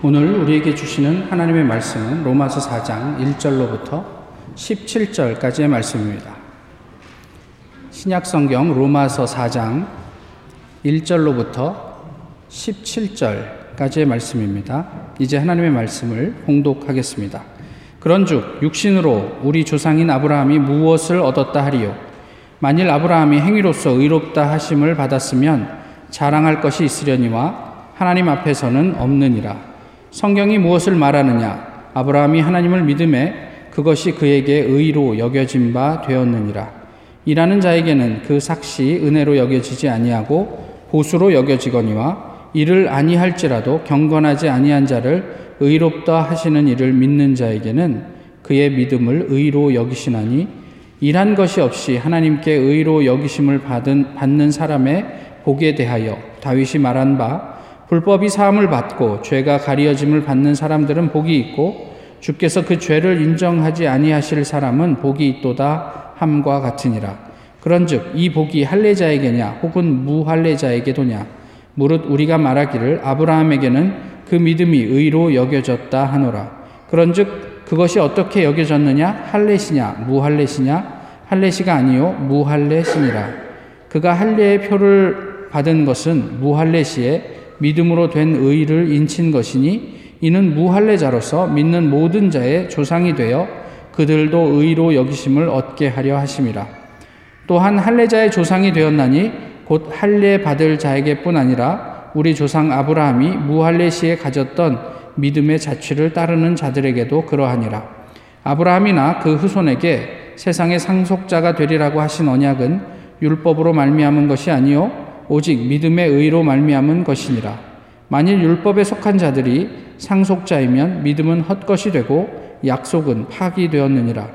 오늘 우리에게 주시는 하나님의 말씀은 로마서 4장 1절로부터 17절까지의 말씀입니다. 신약 성경 로마서 4장 1절로부터 17절까지의 말씀입니다. 이제 하나님의 말씀을 봉독하겠습니다. 그런즉 육신으로 우리 조상인 아브라함이 무엇을 얻었다 하리요 만일 아브라함이 행위로서 의롭다 하심을 받았으면 자랑할 것이 있으려니와 하나님 앞에서는 없느니라 성경이 무엇을 말하느냐? 아브라함이 하나님을 믿음에 그것이 그에게 의로 여겨진 바 되었느니라. 일하는 자에게는 그 삭시 은혜로 여겨지지 아니하고 보수로 여겨지거니와 이를 아니할지라도 경건하지 아니한 자를 의롭다 하시는 이를 믿는 자에게는 그의 믿음을 의로 여기시나니 일한 것이 없이 하나님께 의로 여기심을 받은 받는 사람의 복에 대하여 다윗이 말한 바 불법이 사함을 받고 죄가 가리어짐을 받는 사람들은 복이 있고 주께서 그 죄를 인정하지 아니하실 사람은 복이 있도다 함과 같으니라. 그런즉 이 복이 할례자에게냐 혹은 무할례자에게도냐 무릇 우리가 말하기를 아브라함에게는 그 믿음이 의로 여겨졌다 하노라. 그런즉 그것이 어떻게 여겨졌느냐 할례시냐 무할례시냐 할례시가 아니요 무할례시니라. 그가 할례의 표를 받은 것은 무할례시에 믿음으로 된 의를 인친 것이니 이는 무할례자로서 믿는 모든 자의 조상이 되어 그들도 의로 여기심을 얻게 하려 하심이라. 또한 할례자의 조상이 되었나니 곧 할례 받을 자에게뿐 아니라 우리 조상 아브라함이 무할례 시에 가졌던 믿음의 자취를 따르는 자들에게도 그러하니라. 아브라함이나 그 후손에게 세상의 상속자가 되리라고 하신 언약은 율법으로 말미암은 것이 아니요 오직 믿음의 의로 말미암은 것이니라. 만일 율법에 속한 자들이 상속자이면 믿음은 헛것이 되고 약속은 파기되었느니라.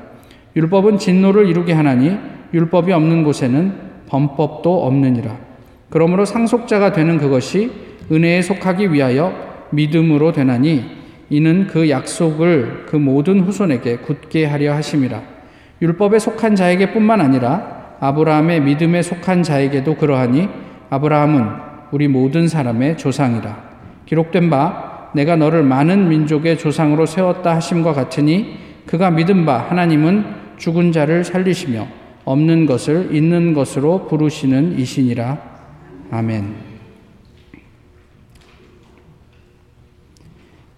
율법은 진노를 이루게 하나니 율법이 없는 곳에는 범법도 없느니라. 그러므로 상속자가 되는 그것이 은혜에 속하기 위하여 믿음으로 되나니 이는 그 약속을 그 모든 후손에게 굳게 하려 하심이라. 율법에 속한 자에게뿐만 아니라 아브라함의 믿음에 속한 자에게도 그러하니 아브라함은 우리 모든 사람의 조상이라. 기록된 바 내가 너를 많은 민족의 조상으로 세웠다 하심과 같으니 그가 믿은 바 하나님은 죽은 자를 살리시며 없는 것을 있는 것으로 부르시는 이신이라. 아멘.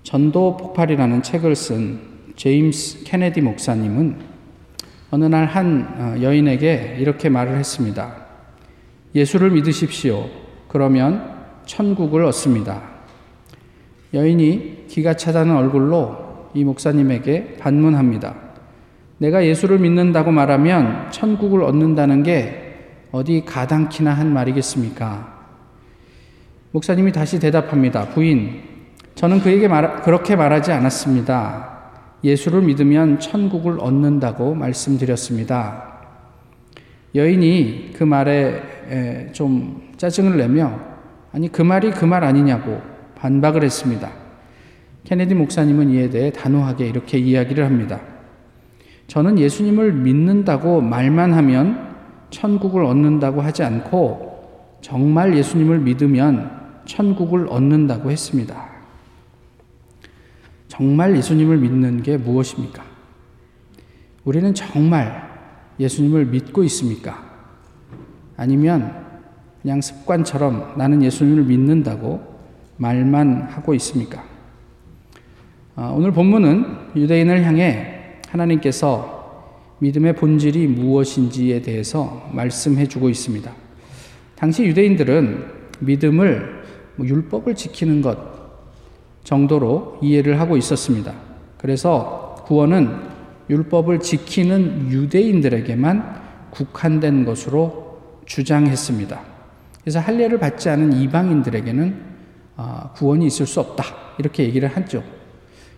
전도 폭발이라는 책을 쓴 제임스 케네디 목사님은 어느 날한 어, 여인에게 이렇게 말을 했습니다. 예수를 믿으십시오. 그러면 천국을 얻습니다. 여인이 기가 차다는 얼굴로 이 목사님에게 반문합니다. 내가 예수를 믿는다고 말하면 천국을 얻는다는 게 어디 가당키나 한 말이겠습니까? 목사님이 다시 대답합니다. 부인, 저는 그에게 말, 그렇게 말하지 않았습니다. 예수를 믿으면 천국을 얻는다고 말씀드렸습니다. 여인이 그 말에 좀 짜증을 내며 아니 그 말이 그 말 아니냐고 반박을 했습니다. 케네디 목사님은 이에 대해 단호하게 이렇게 이야기를 합니다. 저는 예수님을 믿는다고 말만 하면 천국을 얻는다고 하지 않고 정말 예수님을 믿으면 천국을 얻는다고 했습니다. 정말 예수님을 믿는 게 무엇입니까? 우리는 정말 예수님을 믿고 있습니까? 아니면 그냥 습관처럼 나는 예수님을 믿는다고 말만 하고 있습니까? 아, 오늘 본문은 유대인을 향해 하나님께서 믿음의 본질이 무엇인지에 대해서 말씀해 주고 있습니다. 당시 유대인들은 믿음을 뭐 율법을 지키는 것 정도로 이해를 하고 있었습니다. 그래서 구원은 율법을 지키는 유대인들에게만 국한된 것으로 주장했습니다. 그래서 할례를 받지 않은 이방인들에게는 아, 구원이 있을 수 없다 이렇게 얘기를 하죠.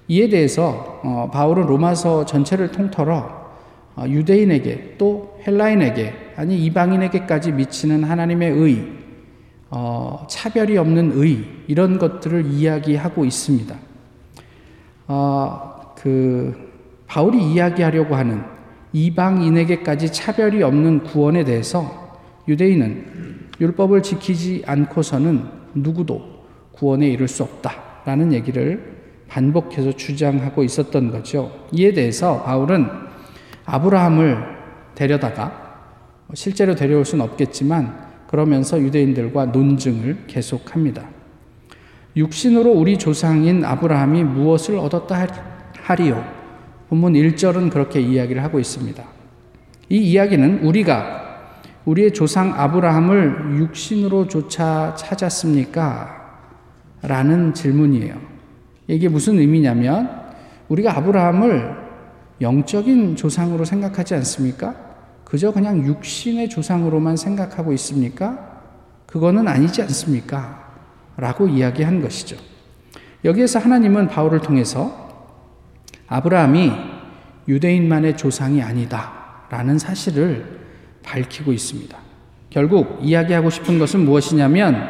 이에 대해서 어, 바울은 로마서 전체를 통틀어 어, 유대인에게 또 헬라인에게 아니 이방인에게까지 미치는 하나님의 의, 어, 차별이 없는 의 이런 것들을 이야기하고 있습니다. 그 바울이 이야기하려고 하는 이방인에게까지 차별이 없는 구원에 대해서 유대인은 율법을 지키지 않고서는 누구도 구원에 이를 수 없다라는 얘기를 반복해서 주장하고 있었던 거죠. 이에 대해서 바울은 아브라함을 데려다가 실제로 데려올 수는 없겠지만 그러면서 유대인들과 논증을 계속합니다. 육신으로 우리 조상인 아브라함이 무엇을 얻었다 하리요? 본문 1절은 그렇게 이야기를 하고 있습니다. 이 이야기는 우리가 우리의 조상 아브라함을 육신으로 조차 찾았습니까? 라는 질문이에요. 이게 무슨 의미냐면 우리가 아브라함을 영적인 조상으로 생각하지 않습니까? 그저 그냥 육신의 조상으로만 생각하고 있습니까? 그거는 아니지 않습니까? 라고 이야기한 것이죠. 여기에서 하나님은 바울을 통해서 아브라함이 유대인만의 조상이 아니다. 라는 사실을 밝히고 있습니다. 결국 이야기하고 싶은 것은 무엇이냐면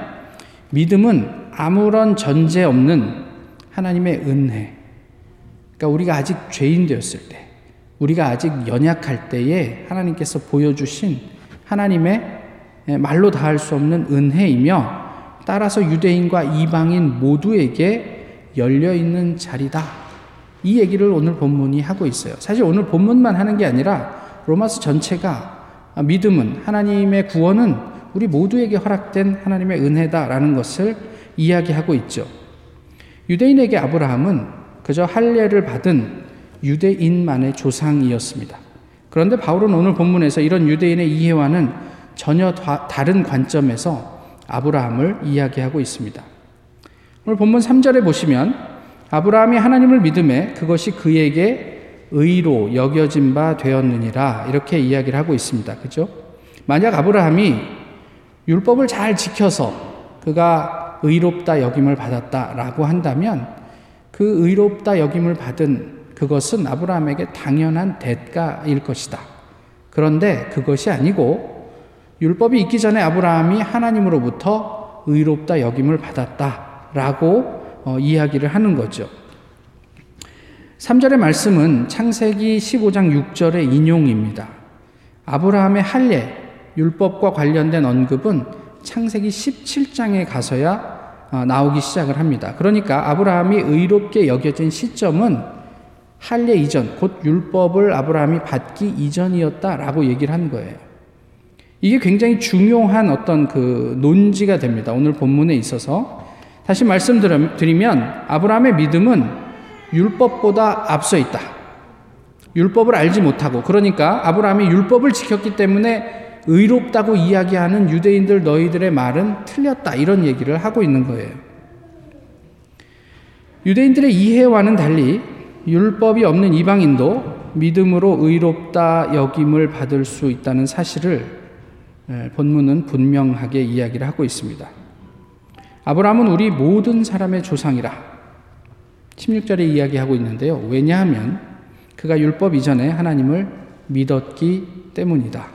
믿음은 아무런 전제 없는 하나님의 은혜. 그러니까 우리가 아직 죄인 되었을 때, 우리가 아직 연약할 때에 하나님께서 보여주신 하나님의 말로 다할 수 없는 은혜이며 따라서 유대인과 이방인 모두에게 열려 있는 자리다. 이 얘기를 오늘 본문이 하고 있어요. 사실 오늘 본문만 하는 게 아니라 로마서 전체가 믿음은 하나님의 구원은 우리 모두에게 허락된 하나님의 은혜다라는 것을 이야기하고 있죠. 유대인에게 아브라함은 그저 할례를 받은 유대인만의 조상이었습니다. 그런데 바울은 오늘 본문에서 이런 유대인의 이해와는 전혀 다른 관점에서 아브라함을 이야기하고 있습니다. 오늘 본문 3절에 보시면 아브라함이 하나님을 믿음에 그것이 그에게 의로 여겨진 바 되었느니라 이렇게 이야기를 하고 있습니다. 그죠? 만약 아브라함이 율법을 잘 지켜서 그가 의롭다 여김을 받았다라고 한다면 그 의롭다 여김을 받은 그것은 아브라함에게 당연한 대가일 것이다. 그런데 그것이 아니고 율법이 있기 전에 아브라함이 하나님으로부터 의롭다 여김을 받았다라고 어, 이야기를 하는 거죠. 3절의 말씀은 창세기 15장 6절의 인용입니다. 아브라함의 할례, 율법과 관련된 언급은 창세기 17장에 가서야 어, 나오기 시작을 합니다. 그러니까 아브라함이 의롭게 여겨진 시점은 할례 이전, 곧 율법을 아브라함이 받기 이전이었다라고 얘기를 한 거예요. 이게 굉장히 중요한 어떤 그 논지가 됩니다. 오늘 본문에 있어서. 다시 말씀드리면 아브라함의 믿음은 율법보다 앞서 있다. 율법을 알지 못하고 그러니까 아브라함이 율법을 지켰기 때문에 의롭다고 이야기하는 유대인들 너희들의 말은 틀렸다. 이런 얘기를 하고 있는 거예요. 유대인들의 이해와는 달리 율법이 없는 이방인도 믿음으로 의롭다 여김을 받을 수 있다는 사실을 본문은 분명하게 이야기를 하고 있습니다. 아브라함은 우리 모든 사람의 조상이라 16절에 이야기하고 있는데요. 왜냐하면 그가 율법 이전에 하나님을 믿었기 때문이다.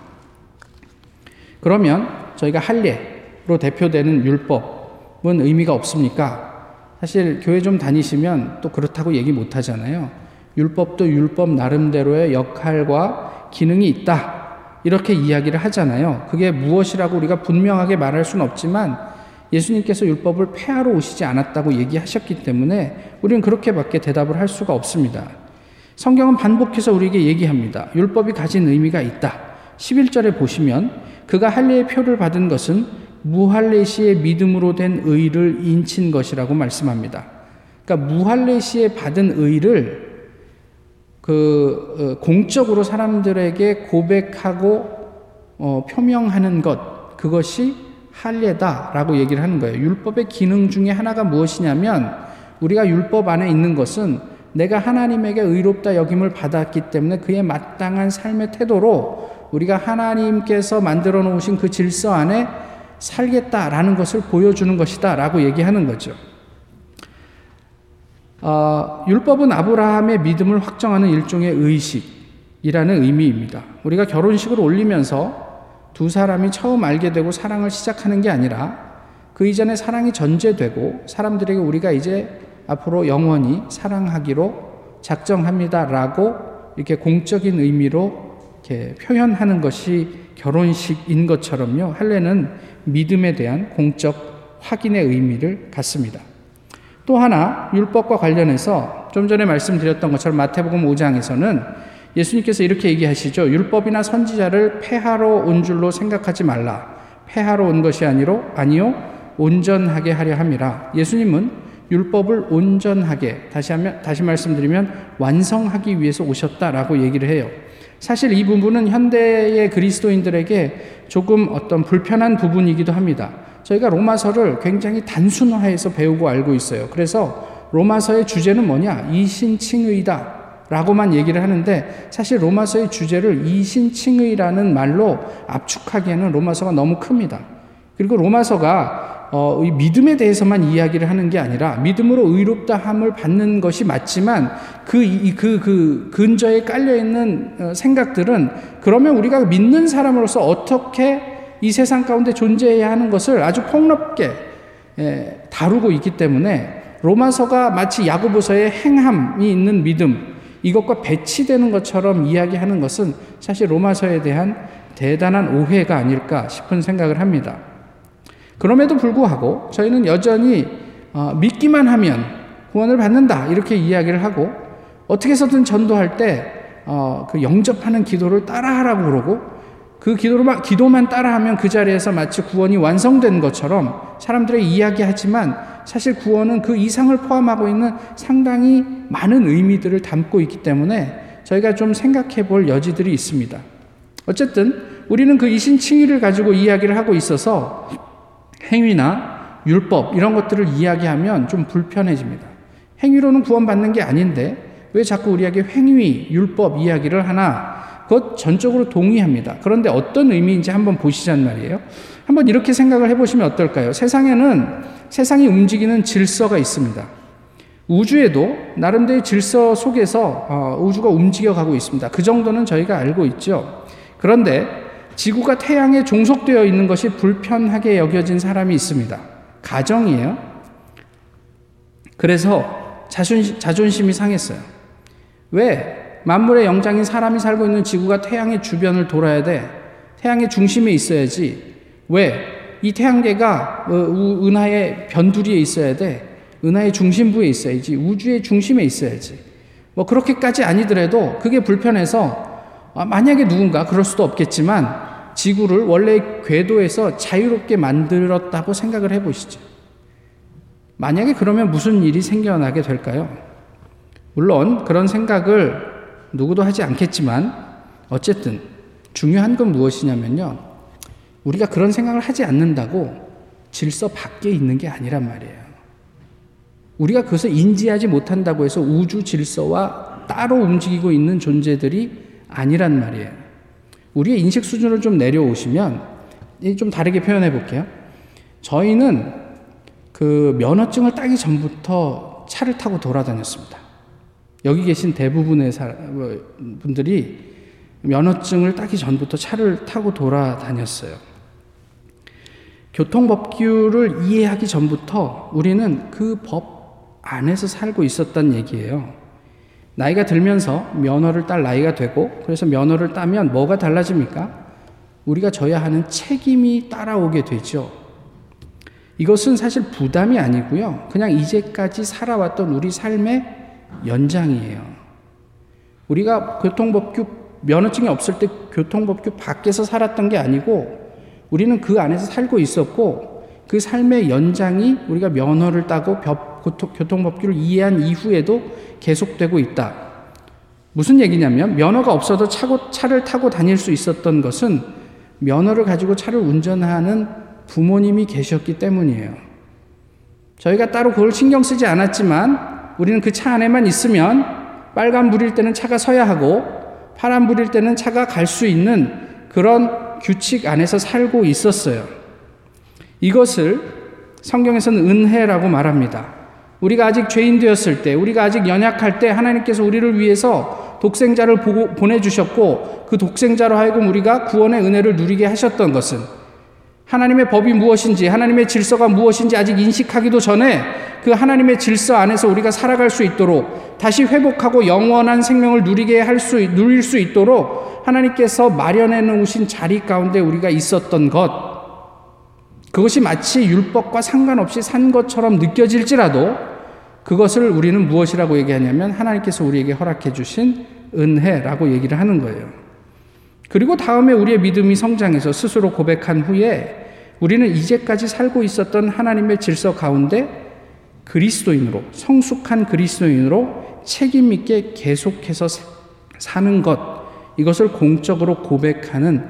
그러면 저희가 할례로 대표되는 율법은 의미가 없습니까? 사실 교회 좀 다니시면 또 그렇다고 얘기 못 하잖아요. 율법도 율법 나름대로의 역할과 기능이 있다. 이렇게 이야기를 하잖아요. 그게 무엇이라고 우리가 분명하게 말할 수는 없지만 예수님께서 율법을 폐하러 오시지 않았다고 얘기하셨기 때문에 우리는 그렇게밖에 대답을 할 수가 없습니다. 성경은 반복해서 우리에게 얘기합니다. 율법이 가진 의미가 있다. 11절에 보시면 그가 할례의 표를 받은 것은 무할레시의 믿음으로 된 의를 인친 것이라고 말씀합니다. 그러니까 무할레시에 받은 의를 그 어, 공적으로 사람들에게 고백하고 어, 표명하는 것 그것이 할례다라고 얘기를 하는 거예요. 율법의 기능 중에 하나가 무엇이냐면 우리가 율법 안에 있는 것은 내가 하나님에게 의롭다 여김을 받았기 때문에 그의 마땅한 삶의 태도로 우리가 하나님께서 만들어 놓으신 그 질서 안에 살겠다라는 것을 보여주는 것이다 라고 얘기하는 거죠. 어, 율법은 아브라함의 믿음을 확정하는 일종의 의식이라는 의미입니다. 우리가 결혼식을 올리면서 두 사람이 처음 알게 되고 사랑을 시작하는 게 아니라 그 이전에 사랑이 전제되고 사람들에게 우리가 이제 앞으로 영원히 사랑하기로 작정합니다라고 이렇게 공적인 의미로 이렇게 표현하는 것이 결혼식인 것처럼요. 할례는 믿음에 대한 공적 확인의 의미를 갖습니다. 또 하나 율법과 관련해서 좀 전에 말씀드렸던 것처럼 마태복음 5장에서는 예수님께서 이렇게 얘기하시죠. 율법이나 선지자를 폐하러 온 줄로 생각하지 말라. 폐하러 온 것이 아니로 아니요 온전하게 하려 함이라. 예수님은 율법을 온전하게 다시 하면 다시 말씀드리면 완성하기 위해서 오셨다라고 얘기를 해요. 사실 이 부분은 현대의 그리스도인들에게 조금 어떤 불편한 부분이기도 합니다. 저희가 로마서를 굉장히 단순화해서 배우고 알고 있어요. 그래서 로마서의 주제는 뭐냐? 이신칭의다. 라고만 얘기를 하는데 사실 로마서의 주제를 이신칭의라는 말로 압축하기에는 로마서가 너무 큽니다. 그리고 로마서가 어, 이 믿음에 대해서만 이야기를 하는 게 아니라 믿음으로 의롭다 함을 받는 것이 맞지만 그, 그, 그 근저에 깔려 있는 어, 생각들은 그러면 우리가 믿는 사람으로서 어떻게 이 세상 가운데 존재해야 하는 것을 아주 폭넓게 예, 다루고 있기 때문에 로마서가 마치 야고보서의 행함이 있는 믿음 이것과 배치되는 것처럼 이야기하는 것은 사실 로마서에 대한 대단한 오해가 아닐까 싶은 생각을 합니다. 그럼에도 불구하고 저희는 여전히 어, 믿기만 하면 구원을 받는다 이렇게 이야기를 하고 어떻게 해서든 전도할 때그 어, 영접하는 기도를 따라하라고 그러고 그 기도만 기도만 따라하면 그 자리에서 마치 구원이 완성된 것처럼 사람들의 이야기하지만 사실 구원은 그 이상을 포함하고 있는 상당히 많은 의미들을 담고 있기 때문에 저희가 좀 생각해 볼 여지들이 있습니다. 어쨌든 우리는 그 이신칭의를 가지고 이야기를 하고 있어서 행위나 율법 이런 것들을 이야기하면 좀 불편해집니다. 행위로는 구원받는 게 아닌데 왜 자꾸 우리에게 행위, 율법 이야기를 하나? 그것 전적으로 동의합니다. 그런데 어떤 의미인지 한번 보시자는 말이에요. 한번 이렇게 생각을 해보시면 어떨까요? 세상에는 세상이 움직이는 질서가 있습니다. 우주에도 나름대로 질서 속에서 어, 우주가 움직여가고 있습니다. 그 정도는 저희가 알고 있죠. 그런데 지구가 태양에 종속되어 있는 것이 불편하게 여겨진 사람이 있습니다. 가정이에요. 그래서 자존심, 자존심이 상했어요. 왜? 만물의 영장인 사람이 살고 있는 지구가 태양의 주변을 돌아야 돼. 태양의 중심에 있어야지. 왜? 이 태양계가 어, 은하의 변두리에 있어야 돼. 은하의 중심부에 있어야지. 우주의 중심에 있어야지. 뭐 그렇게까지 아니더라도 그게 불편해서 아, 만약에 누군가 그럴 수도 없겠지만 지구를 원래 궤도에서 자유롭게 만들었다고 생각을 해보시죠. 만약에 그러면 무슨 일이 생겨나게 될까요? 물론 그런 생각을 누구도 하지 않겠지만 어쨌든 중요한 건 무엇이냐면요. 우리가 그런 생각을 하지 않는다고 질서 밖에 있는 게 아니란 말이에요. 우리가 그것을 인지하지 못한다고 해서 우주 질서와 따로 움직이고 있는 존재들이 아니란 말이에요. 우리의 인식 수준을 좀 내려오시면 좀 다르게 표현해 볼게요. 저희는 그 면허증을 따기 전부터 차를 타고 돌아다녔습니다. 여기 계신 대부분의 뭐, 분들이 면허증을 따기 전부터 차를 타고 돌아다녔어요. 교통법규를 이해하기 전부터 우리는 그 법 안에서 살고 있었단 얘기예요. 나이가 들면서 면허를 딸 나이가 되고 그래서 면허를 따면 뭐가 달라집니까? 우리가 져야 하는 책임이 따라오게 되죠. 이것은 사실 부담이 아니고요. 그냥 이제까지 살아왔던 우리 삶의 연장이에요. 우리가 교통법규 면허증이 없을 때 교통법규 밖에서 살았던 게 아니고 우리는 그 안에서 살고 있었고 그 삶의 연장이 우리가 면허를 따고 교통법규를 이해한 이후에도 계속되고 있다. 무슨 얘기냐면 면허가 없어도 차고, 차를 타고 다닐 수 있었던 것은 면허를 가지고 차를 운전하는 부모님이 계셨기 때문이에요. 저희가 따로 그걸 신경 쓰지 않았지만 우리는 그 차 안에만 있으면 빨간 불일 때는 차가 서야 하고 파란 불일 때는 차가 갈 수 있는 그런 규칙 안에서 살고 있었어요. 이것을 성경에서는 은혜라고 말합니다. 우리가 아직 죄인 되었을 때, 우리가 아직 연약할 때 하나님께서 우리를 위해서 독생자를 보내주셨고 그 독생자로 하여금 우리가 구원의 은혜를 누리게 하셨던 것은 하나님의 법이 무엇인지, 하나님의 질서가 무엇인지 아직 인식하기도 전에 그 하나님의 질서 안에서 우리가 살아갈 수 있도록 다시 회복하고 영원한 생명을 누리게 할 수, 누릴 수 있도록 하나님께서 마련해 놓으신 자리 가운데 우리가 있었던 것, 그것이 마치 율법과 상관없이 산 것처럼 느껴질지라도 그것을 우리는 무엇이라고 얘기하냐면 하나님께서 우리에게 허락해 주신 은혜라고 얘기를 하는 거예요. 그리고 다음에 우리의 믿음이 성장해서 스스로 고백한 후에 우리는 이제까지 살고 있었던 하나님의 질서 가운데 그리스도인으로 성숙한 그리스도인으로 책임 있게 계속해서 사는 것 이것을 공적으로 고백하는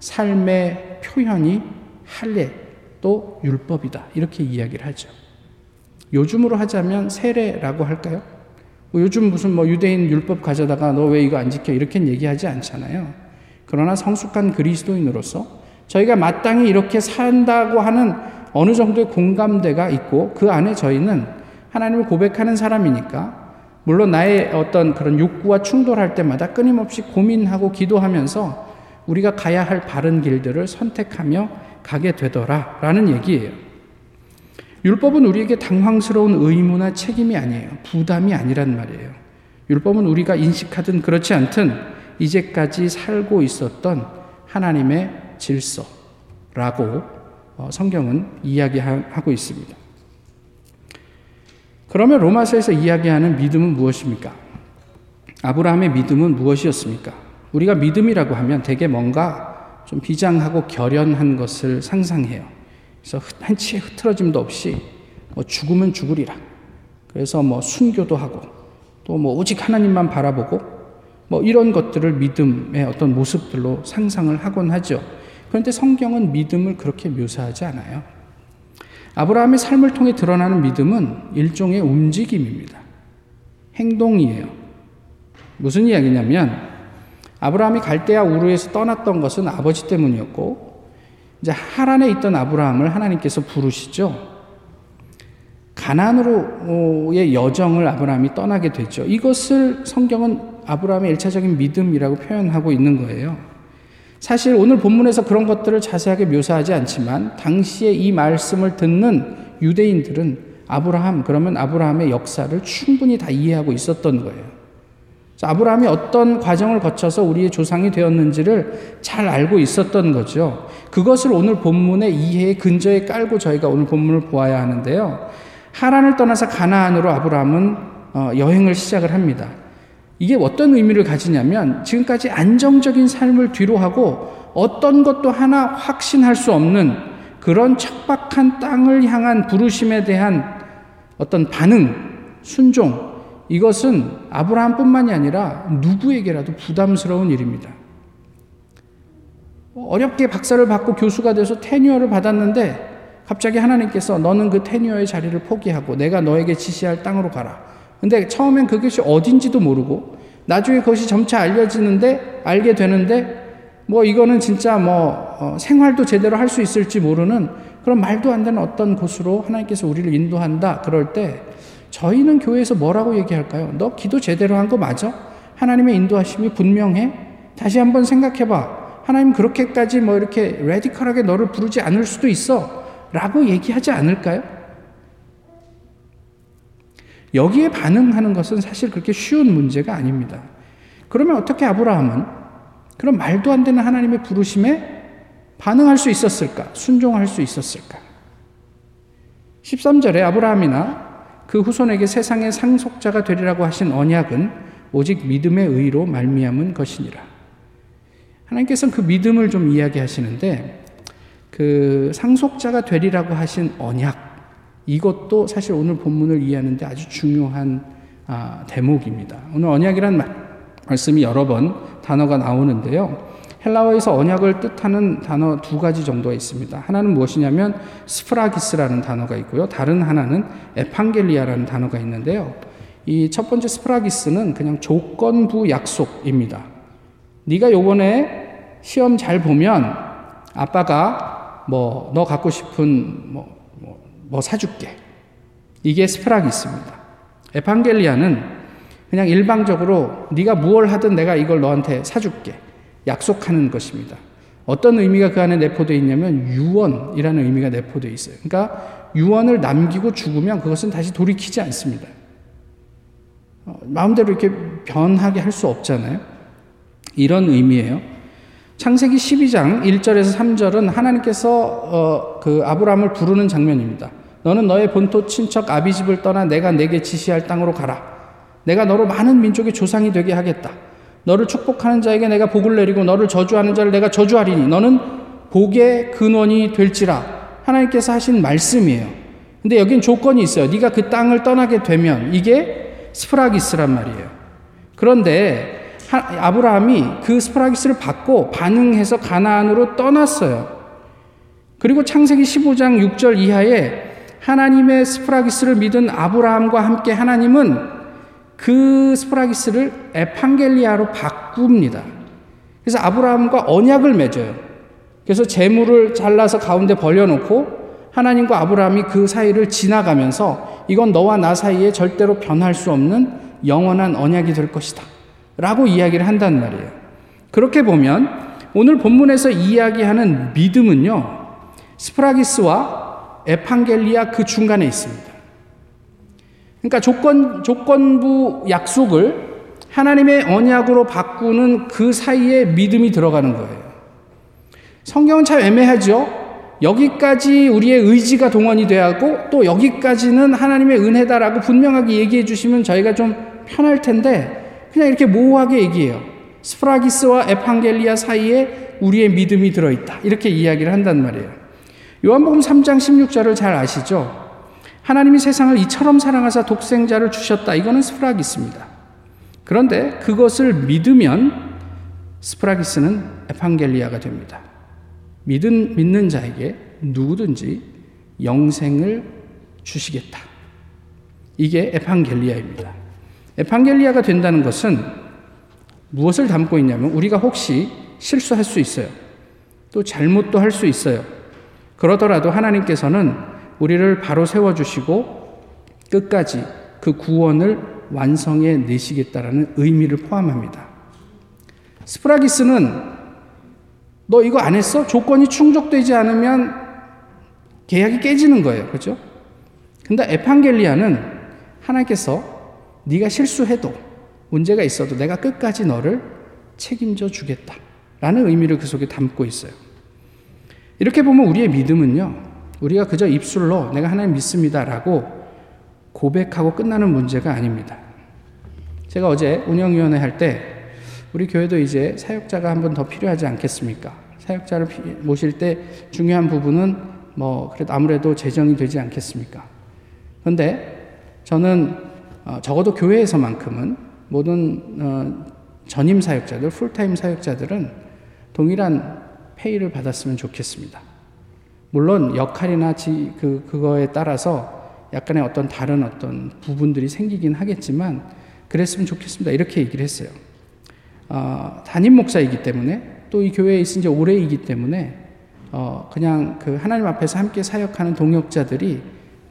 삶의 표현이 할례 또 율법이다 이렇게 이야기를 하죠. 요즘으로 하자면 세례라고 할까요? 뭐 요즘 무슨 뭐 유대인 율법 가져다가 너 왜 이거 안 지켜 이렇게 얘기하지 않잖아요. 그러나 성숙한 그리스도인으로서 저희가 마땅히 이렇게 산다고 하는 어느 정도의 공감대가 있고 그 안에 저희는 하나님을 고백하는 사람이니까 물론 나의 어떤 그런 욕구와 충돌할 때마다 끊임없이 고민하고 기도하면서 우리가 가야 할 바른 길들을 선택하며 가게 되더라 라는 얘기예요. 율법은 우리에게 당황스러운 의무나 책임이 아니에요. 부담이 아니란 말이에요. 율법은 우리가 인식하든 그렇지 않든 이제까지 살고 있었던 하나님의 질서라고 어, 성경은 이야기하고 있습니다. 그러면 로마서에서 이야기하는 믿음은 무엇입니까? 아브라함의 믿음은 무엇이었습니까? 우리가 믿음이라고 하면 대개 뭔가 좀 비장하고 결연한 것을 상상해요. 그래서 한치의 흐트러짐도 없이 뭐 죽으면 죽으리라. 그래서 뭐 순교도 하고 또 뭐 오직 하나님만 바라보고 뭐 이런 것들을 믿음의 어떤 모습들로 상상을 하곤 하죠. 그런데 성경은 믿음을 그렇게 묘사하지 않아요. 아브라함의 삶을 통해 드러나는 믿음은 일종의 움직임입니다. 행동이에요. 무슨 이야기냐면 아브라함이 갈대아 우르에서 떠났던 것은 아버지 때문이었고 이제 하란에 있던 아브라함을 하나님께서 부르시죠. 가난으로의 여정을 아브라함이 떠나게 되죠. 이것을 성경은 아브라함의 일차적인 믿음이라고 표현하고 있는 거예요. 사실 오늘 본문에서 그런 것들을 자세하게 묘사하지 않지만 당시에 이 말씀을 듣는 유대인들은 아브라함 그러면 아브라함의 역사를 충분히 다 이해하고 있었던 거예요. 아브라함이 어떤 과정을 거쳐서 우리의 조상이 되었는지를 잘 알고 있었던 거죠. 그것을 오늘 본문의 이해의 근저에 깔고 저희가 오늘 본문을 보아야 하는데요. 하란을 떠나서 가나안으로 아브라함은 어, 여행을 시작을 합니다. 이게 어떤 의미를 가지냐면 지금까지 안정적인 삶을 뒤로하고 어떤 것도 하나 확신할 수 없는 그런 척박한 땅을 향한 부르심에 대한 어떤 반응, 순종, 이것은 아브라함뿐만이 아니라 누구에게라도 부담스러운 일입니다. 어렵게 박사를 받고 교수가 돼서 테뉴어를 받았는데 갑자기 하나님께서 너는 그 테뉴어의 자리를 포기하고 내가 너에게 지시할 땅으로 가라. 근데 처음엔 그것이 어딘지도 모르고 나중에 그것이 점차 알려지는데 알게 되는데 뭐 이거는 진짜 뭐 어, 생활도 제대로 할 수 있을지 모르는 그런 말도 안 되는 어떤 곳으로 하나님께서 우리를 인도한다 그럴 때 저희는 교회에서 뭐라고 얘기할까요? 너 기도 제대로 한 거 맞아? 하나님의 인도하심이 분명해? 다시 한번 생각해 봐. 하나님 그렇게까지 뭐 이렇게 레디컬하게 너를 부르지 않을 수도 있어. 라고 얘기하지 않을까요? 여기에 반응하는 것은 사실 그렇게 쉬운 문제가 아닙니다. 그러면 어떻게 아브라함은 그런 말도 안 되는 하나님의 부르심에 반응할 수 있었을까? 순종할 수 있었을까? 13절에 아브라함이나 그 후손에게 세상의 상속자가 되리라고 하신 언약은 오직 믿음의 의로 말미암은 것이니라. 하나님께서는 그 믿음을 좀 이야기하시는데 그 상속자가 되리라고 하신 언약 이것도 사실 오늘 본문을 이해하는데 아주 중요한 아, 대목입니다. 오늘 언약이란 말씀이 여러 번 단어가 나오는데요. 헬라어에서 언약을 뜻하는 단어 두 가지 정도가 있습니다. 하나는 무엇이냐면 σφραγίς라는 단어가 있고요. 다른 하나는 ἐπαγγελία라는 단어가 있는데요. 이 첫 번째 σφραγίς는 그냥 조건부 약속입니다. 네가 요번에 시험 잘 보면 아빠가 뭐 너 갖고 싶은 뭐뭐 사줄게. 이게 스프라기스입니다. 에판겔리아는 그냥 일방적으로 네가 무얼 하든 내가 이걸 너한테 사줄게. 약속하는 것입니다. 어떤 의미가 그 안에 내포되어 있냐면 유언이라는 의미가 내포되어 있어요. 그러니까 유언을 남기고 죽으면 그것은 다시 돌이키지 않습니다. 어, 마음대로 이렇게 변하게 할 수 없잖아요. 이런 의미예요. 창세기 12장 1절에서 3절은 하나님께서 어, 그 아브라함을 부르는 장면입니다. 너는 너의 본토 친척 아비 집을 떠나 내가 내게 지시할 땅으로 가라. 내가 너로 많은 민족의 조상이 되게 하겠다. 너를 축복하는 자에게 내가 복을 내리고 너를 저주하는 자를 내가 저주하리니 너는 복의 근원이 될지라 하나님께서 하신 말씀이에요. 근데 여긴 조건이 있어요. 네가 그 땅을 떠나게 되면 이게 스프라기스란 말이에요. 그런데 아브라함이 그 스프라기스를 받고 반응해서 가나안으로 떠났어요. 그리고 창세기 15장 6절 이하에 하나님의 σφραγίς를 믿은 아브라함과 함께 하나님은 그 σφραγίς를 ἐπαγγελία로 바꿉니다. 그래서 아브라함과 언약을 맺어요. 그래서 제물을 잘라서 가운데 벌려놓고 하나님과 아브라함이 그 사이를 지나가면서 이건 너와 나 사이에 절대로 변할 수 없는 영원한 언약이 될 것이다. 라고 이야기를 한단 말이에요. 그렇게 보면 오늘 본문에서 이야기하는 믿음은요, 스프라기스와 에판겔리아 그 중간에 있습니다. 그러니까 조건, 조건부 약속을 하나님의 언약으로 바꾸는 그 사이에 믿음이 들어가는 거예요. 성경은 참 애매하죠? 여기까지 우리의 의지가 동원이 하고 또 여기까지는 하나님의 은혜다라고 분명하게 얘기해 주시면 저희가 좀 편할 텐데 그냥 이렇게 모호하게 얘기해요. σφραγίς와 ἐπαγγελία 사이에 우리의 믿음이 들어있다. 이렇게 이야기를 한단 말이에요. 요한복음 3장 16절을 잘 아시죠? 하나님이 세상을 이처럼 사랑하사 독생자를 주셨다. 이거는 σφραγίς입니다. 그런데 그것을 믿으면 σφραγίς는 ἐπαγγελία가 됩니다. 믿은, 믿는 자에게 누구든지 영생을 주시겠다. 이게 에판겔리아입니다. 에판겔리아가 된다는 것은 무엇을 담고 있냐면 우리가 혹시 실수할 수 있어요. 또 잘못도 할 수 있어요. 그러더라도 하나님께서는 우리를 바로 세워주시고 끝까지 그 구원을 완성해 내시겠다라는 의미를 포함합니다. 스프라기스는 너 이거 안 했어? 조건이 충족되지 않으면 계약이 깨지는 거예요. 그죠? 근데 에판겔리아는 하나님께서 네가 실수해도 문제가 있어도 내가 끝까지 너를 책임져 주겠다. 라는 의미를 그 속에 담고 있어요. 이렇게 보면 우리의 믿음은요, 우리가 그저 입술로 내가 하나님 믿습니다라고 고백하고 끝나는 문제가 아닙니다. 제가 어제 운영위원회 할 때 우리 교회도 이제 사역자가 한 번 더 필요하지 않겠습니까? 사역자를 모실 때 중요한 부분은 뭐 그래도 아무래도 재정이 되지 않겠습니까? 그런데 저는 어 적어도 교회에서만큼은 모든 어 전임 사역자들, 풀타임 사역자들은 동일한 페이를 받았으면 좋겠습니다. 물론 역할이나 지, 그, 그거에 따라서 약간의 어떤 다른 어떤 부분들이 생기긴 하겠지만 그랬으면 좋겠습니다. 이렇게 얘기를 했어요. 어, 담임 목사이기 때문에 또 이 교회에 있은 지 오래이기 때문에 어, 그냥 그 하나님 앞에서 함께 사역하는 동역자들이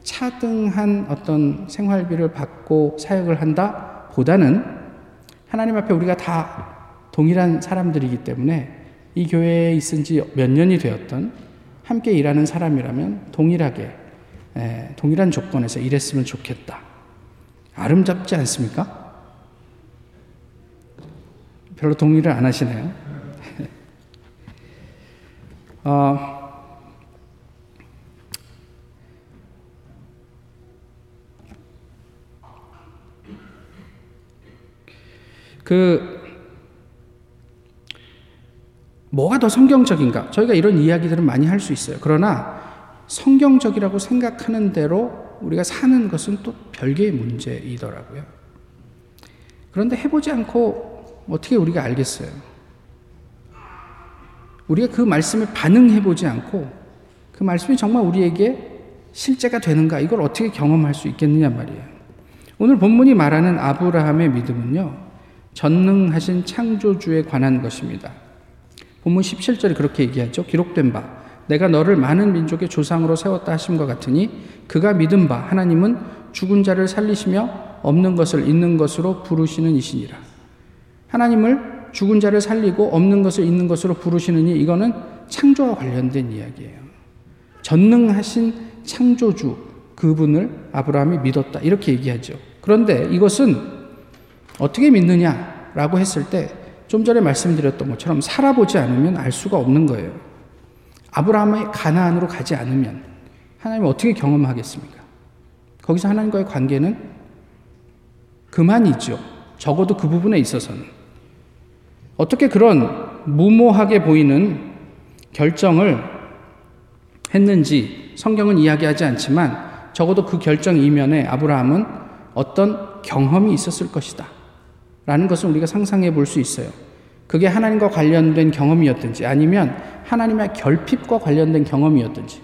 차등한 어떤 생활비를 받고 사역을 한다 보다는 하나님 앞에 우리가 다 동일한 사람들이기 때문에 이 교회에 있은 지 몇 년이 되었던 함께 일하는 사람이라면 동일하게 에, 동일한 조건에서 일했으면 좋겠다. 아름답지 않습니까? 별로 동의를 안 하시네요. 어, 그 뭐가 더 성경적인가? 저희가 이런 이야기들은 많이 할 수 있어요. 그러나 성경적이라고 생각하는 대로 우리가 사는 것은 또 별개의 문제이더라고요. 그런데 해보지 않고 어떻게 우리가 알겠어요? 우리가 그 말씀에 반응해보지 않고 그 말씀이 정말 우리에게 실제가 되는가 이걸 어떻게 경험할 수 있겠느냐 말이에요. 오늘 본문이 말하는 아브라함의 믿음은요, 전능하신 창조주에 관한 것입니다. 본문 17절에 그렇게 얘기하죠. 기록된 바 내가 너를 많은 민족의 조상으로 세웠다 하심과 같으니 그가 믿은 바 하나님은 죽은 자를 살리시며 없는 것을 있는 것으로 부르시는 이시니라. 하나님을 죽은 자를 살리고 없는 것을 있는 것으로 부르시느니 이거는 창조와 관련된 이야기예요. 전능하신 창조주 그분을 아브라함이 믿었다. 이렇게 얘기하죠. 그런데 이것은 어떻게 믿느냐라고 했을 때 좀 전에 말씀드렸던 것처럼 살아보지 않으면 알 수가 없는 거예요. 아브라함의 가나안으로 가지 않으면 하나님을 어떻게 경험하겠습니까? 거기서 하나님과의 관계는 그만이죠. 적어도 그 부분에 있어서는. 어떻게 그런 무모하게 보이는 결정을 했는지 성경은 이야기하지 않지만 적어도 그 결정 이면에 아브라함은 어떤 경험이 있었을 것이다. 라는 것을 우리가 상상해 볼 수 있어요. 그게 하나님과 관련된 경험이었든지 아니면 하나님의 결핍과 관련된 경험이었든지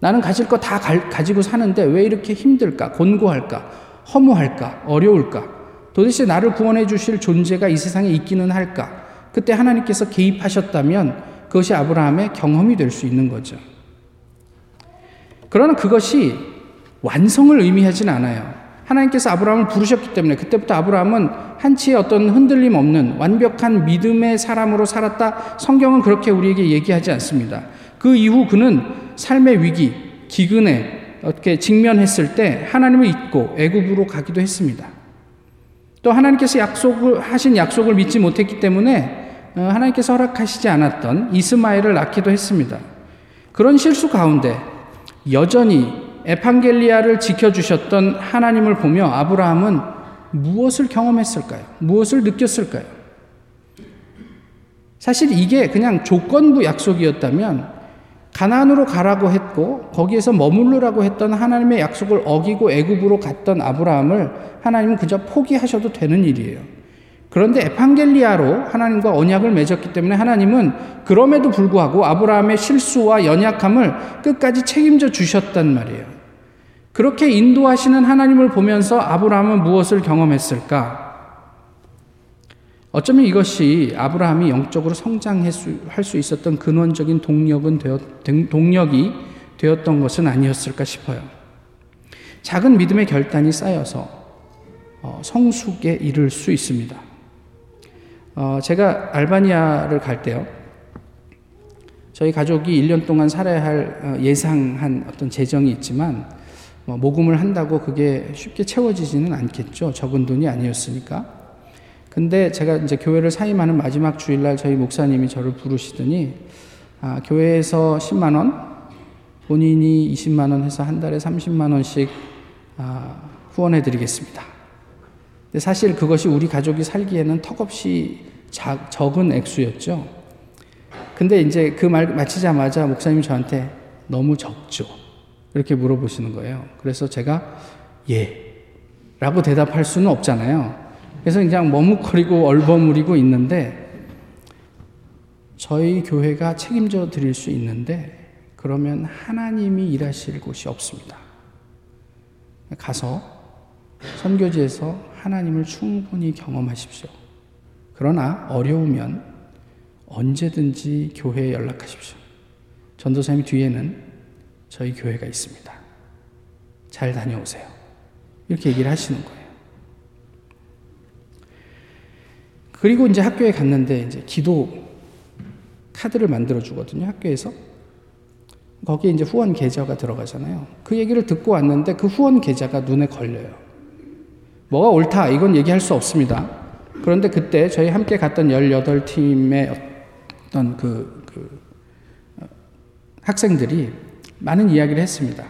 나는 가질 거 다 가지고 사는데 왜 이렇게 힘들까? 곤고할까? 허무할까? 어려울까? 도대체 나를 구원해 주실 존재가 이 세상에 있기는 할까? 그때 하나님께서 개입하셨다면 그것이 아브라함의 경험이 될 수 있는 거죠. 그러나 그것이 완성을 의미하진 않아요. 하나님께서 아브라함을 부르셨기 때문에 그때부터 아브라함은 한치의 어떤 흔들림 없는 완벽한 믿음의 사람으로 살았다. 성경은 그렇게 우리에게 얘기하지 않습니다. 그 이후 그는 삶의 위기, 기근에 어떻게 직면했을 때 하나님을 잊고 애굽으로 가기도 했습니다. 또 하나님께서 약속을 하신 약속을 믿지 못했기 때문에 어, 하나님께서 허락하시지 않았던 이스마엘을 낳기도 했습니다. 그런 실수 가운데 여전히 에판겔리아를 지켜주셨던 하나님을 보며 아브라함은 무엇을 경험했을까요? 무엇을 느꼈을까요? 사실 이게 그냥 조건부 약속이었다면 가나안으로 가라고 했고 거기에서 머물르라고 했던 하나님의 약속을 어기고 애굽으로 갔던 아브라함을 하나님은 그저 포기하셔도 되는 일이에요. 그런데 에판겔리아로 하나님과 언약을 맺었기 때문에 하나님은 그럼에도 불구하고 아브라함의 실수와 연약함을 끝까지 책임져 주셨단 말이에요. 그렇게 인도하시는 하나님을 보면서 아브라함은 무엇을 경험했을까? 어쩌면 이것이 아브라함이 영적으로 성장할 수 있었던 근원적인 동력은 되었, 동력이 되었던 것은 아니었을까 싶어요. 작은 믿음의 결단이 쌓여서 어, 성숙에 이를 수 있습니다. 어, 제가 알바니아를 갈 때요. 저희 가족이 1년 동안 살아야 할 어, 예상한 어떤 재정이 있지만 뭐 모금을 한다고 그게 쉽게 채워지지는 않겠죠. 적은 돈이 아니었으니까. 근데 제가 이제 교회를 사임하는 마지막 주일날 저희 목사님이 저를 부르시더니 아, 교회에서 10만 원, 본인이 20만 원 해서 한 달에 30만 원씩 아, 후원해 드리겠습니다. 근데 사실 그것이 우리 가족이 살기에는 턱없이 자, 적은 액수였죠. 근데 이제 그 말 마치자마자 목사님이 저한테 너무 적죠. 이렇게 물어보시는 거예요. 그래서 제가 예. 라고 대답할 수는 없잖아요. 그래서 그냥 머뭇거리고 얼버무리고 있는데 저희 교회가 책임져 드릴 수 있는데 그러면 하나님이 일하실 곳이 없습니다. 가서 선교지에서 하나님을 충분히 경험하십시오. 그러나 어려우면 언제든지 교회에 연락하십시오. 전도사님 뒤에는 저희 교회가 있습니다. 잘 다녀오세요. 이렇게 얘기를 하시는 거예요. 그리고 이제 학교에 갔는데 이제 기도 카드를 만들어 주거든요. 학교에서. 거기에 이제 후원 계좌가 들어가잖아요. 그 얘기를 듣고 왔는데 그 후원 계좌가 눈에 걸려요. 뭐가 옳다, 이건 얘기할 수 없습니다. 그런데 그때 저희 함께 갔던 18팀의 어떤 그, 그 어, 학생들이 많은 이야기를 했습니다.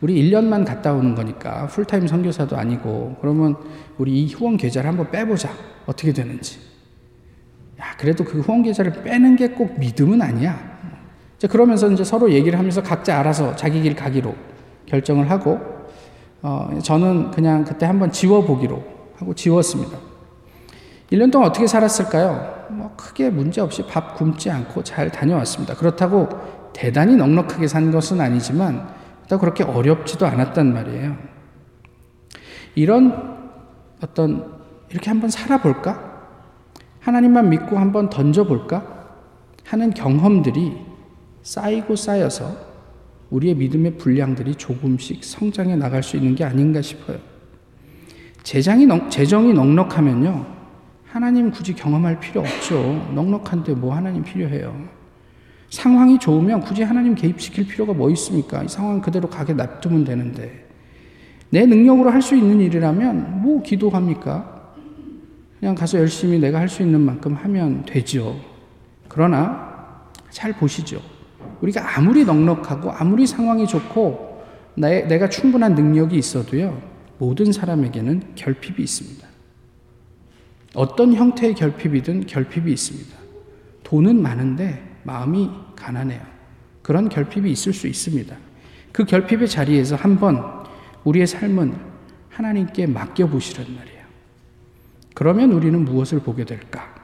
우리 1년만 갔다 오는 거니까 풀타임 선교사도 아니고 그러면 우리 이 후원 계좌를 한번 빼보자. 어떻게 되는지. 야, 그래도 그 후원 계좌를 빼는 게 꼭 믿음은 아니야. 이제 그러면서 이제 서로 얘기를 하면서 각자 알아서 자기 길 가기로 결정을 하고 어, 저는 그냥 그때 한번 지워보기로 하고 지웠습니다. 1년 동안 어떻게 살았을까요? 뭐 크게 문제 없이 밥 굶지 않고 잘 다녀왔습니다. 그렇다고 대단히 넉넉하게 산 것은 아니지만 또 그렇게 어렵지도 않았단 말이에요. 이런 어떤 이렇게 한번 살아볼까? 하나님만 믿고 한번 던져볼까? 하는 경험들이 쌓이고 쌓여서 우리의 믿음의 분량들이 조금씩 성장해 나갈 수 있는 게 아닌가 싶어요. 재정이, 넉, 재정이 넉넉하면요. 하나님 굳이 경험할 필요 없죠. 넉넉한데 뭐 하나님 필요해요. 상황이 좋으면 굳이 하나님 개입시킬 필요가 뭐 있습니까? 이 상황 그대로 가게 놔두면 되는데. 내 능력으로 할 수 있는 일이라면 뭐 기도합니까? 그냥 가서 열심히 내가 할 수 있는 만큼 하면 되죠. 그러나 잘 보시죠. 우리가 아무리 넉넉하고 아무리 상황이 좋고 내가 충분한 능력이 있어도요, 모든 사람에게는 결핍이 있습니다. 어떤 형태의 결핍이든 결핍이 있습니다. 돈은 많은데 마음이 가난해요. 그런 결핍이 있을 수 있습니다. 그 결핍의 자리에서 한번 우리의 삶은 하나님께 맡겨보시란 말이에요. 그러면 우리는 무엇을 보게 될까?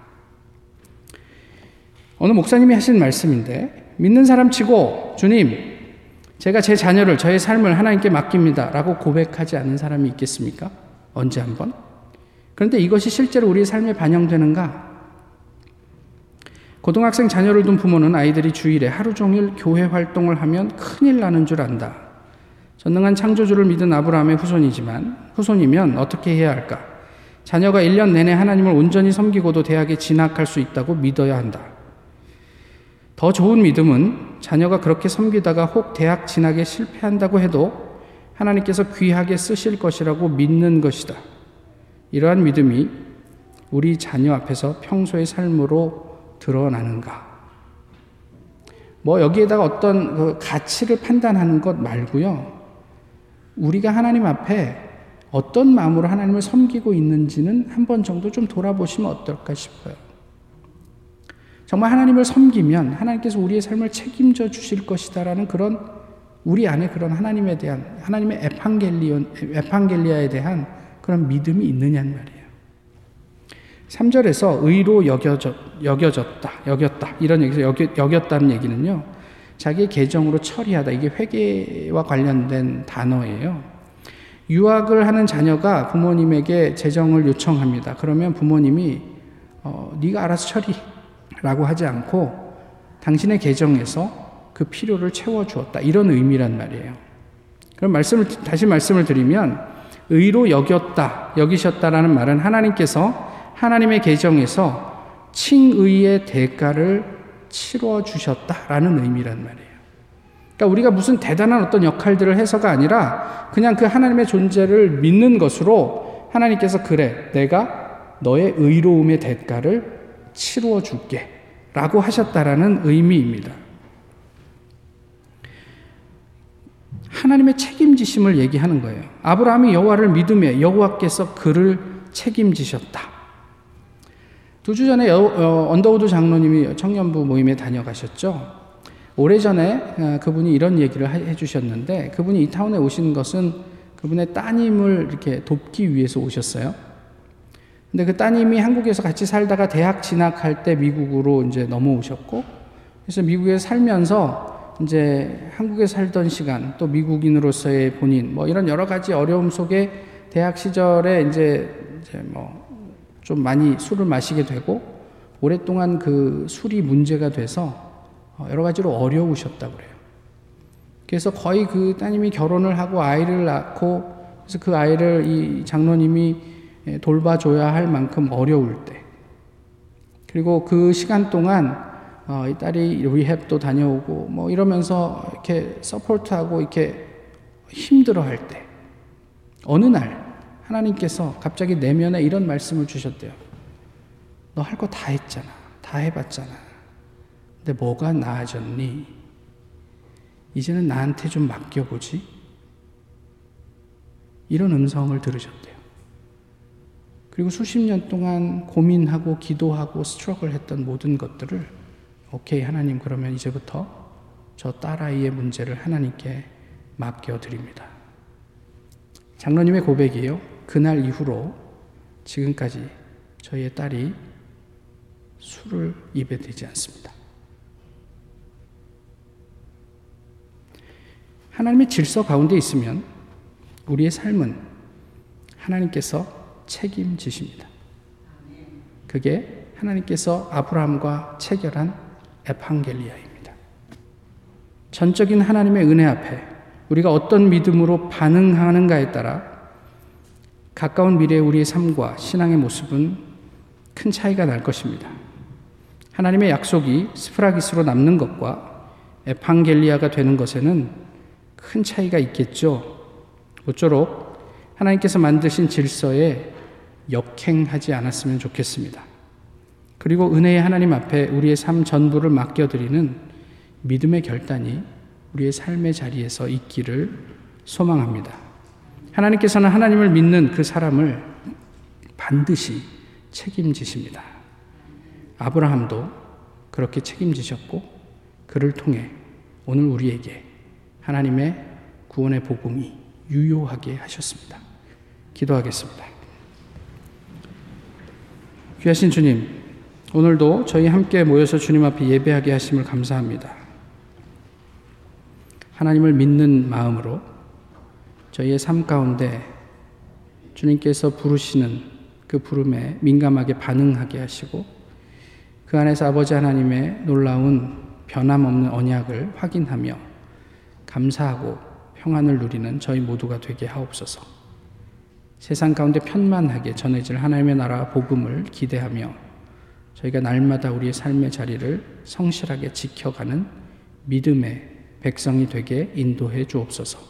어느 목사님이 하신 말씀인데, 믿는 사람 치고, 주님, 제가 제 자녀를, 저의 삶을 하나님께 맡깁니다. 라고 고백하지 않은 사람이 있겠습니까? 언제 한 번? 그런데 이것이 실제로 우리의 삶에 반영되는가? 고등학생 자녀를 둔 부모는 아이들이 주일에 하루 종일 교회 활동을 하면 큰일 나는 줄 안다. 전능한 창조주를 믿은 아브라함의 후손이지만 후손이면 어떻게 해야 할까? 자녀가 1년 내내 하나님을 온전히 섬기고도 대학에 진학할 수 있다고 믿어야 한다. 더 좋은 믿음은 자녀가 그렇게 섬기다가 혹 대학 진학에 실패한다고 해도 하나님께서 귀하게 쓰실 것이라고 믿는 것이다. 이러한 믿음이 우리 자녀 앞에서 평소의 삶으로 드러나는가? 뭐 여기에다가 어떤 그 가치를 판단하는 것 말고요. 우리가 하나님 앞에 어떤 마음으로 하나님을 섬기고 있는지는 한 번 정도 좀 돌아보시면 어떨까 싶어요. 정말 하나님을 섬기면 하나님께서 우리의 삶을 책임져 주실 것이다라는 그런 우리 안에 그런 하나님에 대한 하나님의 에판겔리온 에판겔리아에 대한 그런 믿음이 있느냐는 말이에요. 3절에서 의로 여겨졌, 여겨졌다, 여겼다 이런 얘기에서 여겨, 여겼다는 얘기는요. 자기의 계정으로 처리하다 이게 회계와 관련된 단어예요. 유학을 하는 자녀가 부모님에게 재정을 요청합니다. 그러면 부모님이 어, 네가 알아서 처리라고 하지 않고 당신의 계정에서 그 필요를 채워 주었다. 이런 의미란 말이에요. 그럼 말씀을 다시 말씀을 드리면 의로 여겼다, 여기셨다라는 말은 하나님께서 하나님의 계정에서 칭의의 대가를 치러 주셨다라는 의미란 말이에요. 그러니까 우리가 무슨 대단한 어떤 역할들을 해서가 아니라 그냥 그 하나님의 존재를 믿는 것으로 하나님께서 그래, 내가 너의 의로움의 대가를 치루어 줄게. 라고 하셨다라는 의미입니다. 하나님의 책임지심을 얘기하는 거예요. 아브라함이 여호와를 믿음에 여호와께서 그를 책임지셨다. 두 주 전에 어, 언더우드 장로님이 청년부 모임에 다녀가셨죠. 오래전에 어, 그분이 이런 얘기를 해 주셨는데 그분이 이 타운에 오신 것은 그분의 따님을 이렇게 돕기 위해서 오셨어요. 근데 그 따님이 한국에서 같이 살다가 대학 진학할 때 미국으로 이제 넘어오셨고 그래서 미국에 살면서 이제 한국에 살던 시간 또 미국인으로서의 본인 뭐 이런 여러 가지 어려움 속에 대학 시절에 이제 이제 뭐 좀 많이 술을 마시게 되고 오랫동안 그 술이 문제가 돼서 어, 여러 가지로 어려우셨다고 그래요. 그래서 거의 그 따님이 결혼을 하고 아이를 낳고 그래서 그 아이를 이 장로님이 예, 돌봐줘야 할 만큼 어려울 때 그리고 그 시간 동안 어, 이 딸이 리헵도 다녀오고 뭐 이러면서 이렇게 서포트하고 이렇게 힘들어할 때 어느 날 하나님께서 갑자기 내면에 이런 말씀을 주셨대요. 너 할 거 다 했잖아. 다 해봤잖아. 근데 뭐가 나아졌니? 이제는 나한테 좀 맡겨보지? 이런 음성을 들으셨대요. 그리고 수십 년 동안 고민하고 기도하고 스트럭을 했던 모든 것들을 오케이 하나님 그러면 이제부터 저 딸아이의 문제를 하나님께 맡겨드립니다. 장로님의 고백이에요. 그날 이후로 지금까지 저희의 딸이 술을 입에 대지 않습니다. 하나님의 질서 가운데 있으면 우리의 삶은 하나님께서 책임지십니다. 그게 하나님께서 아브라함과 체결한 에판겔리아입니다. 전적인 하나님의 은혜 앞에 우리가 어떤 믿음으로 반응하는가에 따라 가까운 미래의 우리의 삶과 신앙의 모습은 큰 차이가 날 것입니다. 하나님의 약속이 스프라기스로 남는 것과 에판겔리아가 되는 것에는 큰 차이가 있겠죠. 모쪼록 하나님께서 만드신 질서에 역행하지 않았으면 좋겠습니다. 그리고 은혜의 하나님 앞에 우리의 삶 전부를 맡겨드리는 믿음의 결단이 우리의 삶의 자리에서 있기를 소망합니다. 하나님께서는 하나님을 믿는 그 사람을 반드시 책임지십니다. 아브라함도 그렇게 책임지셨고 그를 통해 오늘 우리에게 하나님의 구원의 복음이 유효하게 하셨습니다. 기도하겠습니다. 귀하신 주님, 오늘도 저희 함께 모여서 주님 앞에 예배하게 하심을 감사합니다. 하나님을 믿는 마음으로 저희의 삶 가운데 주님께서 부르시는 그 부름에 민감하게 반응하게 하시고 그 안에서 아버지 하나님의 놀라운 변함없는 언약을 확인하며 감사하고 평안을 누리는 저희 모두가 되게 하옵소서. 세상 가운데 편만하게 전해질 하나님의 나라 복음을 기대하며 저희가 날마다 우리의 삶의 자리를 성실하게 지켜가는 믿음의 백성이 되게 인도해 주옵소서.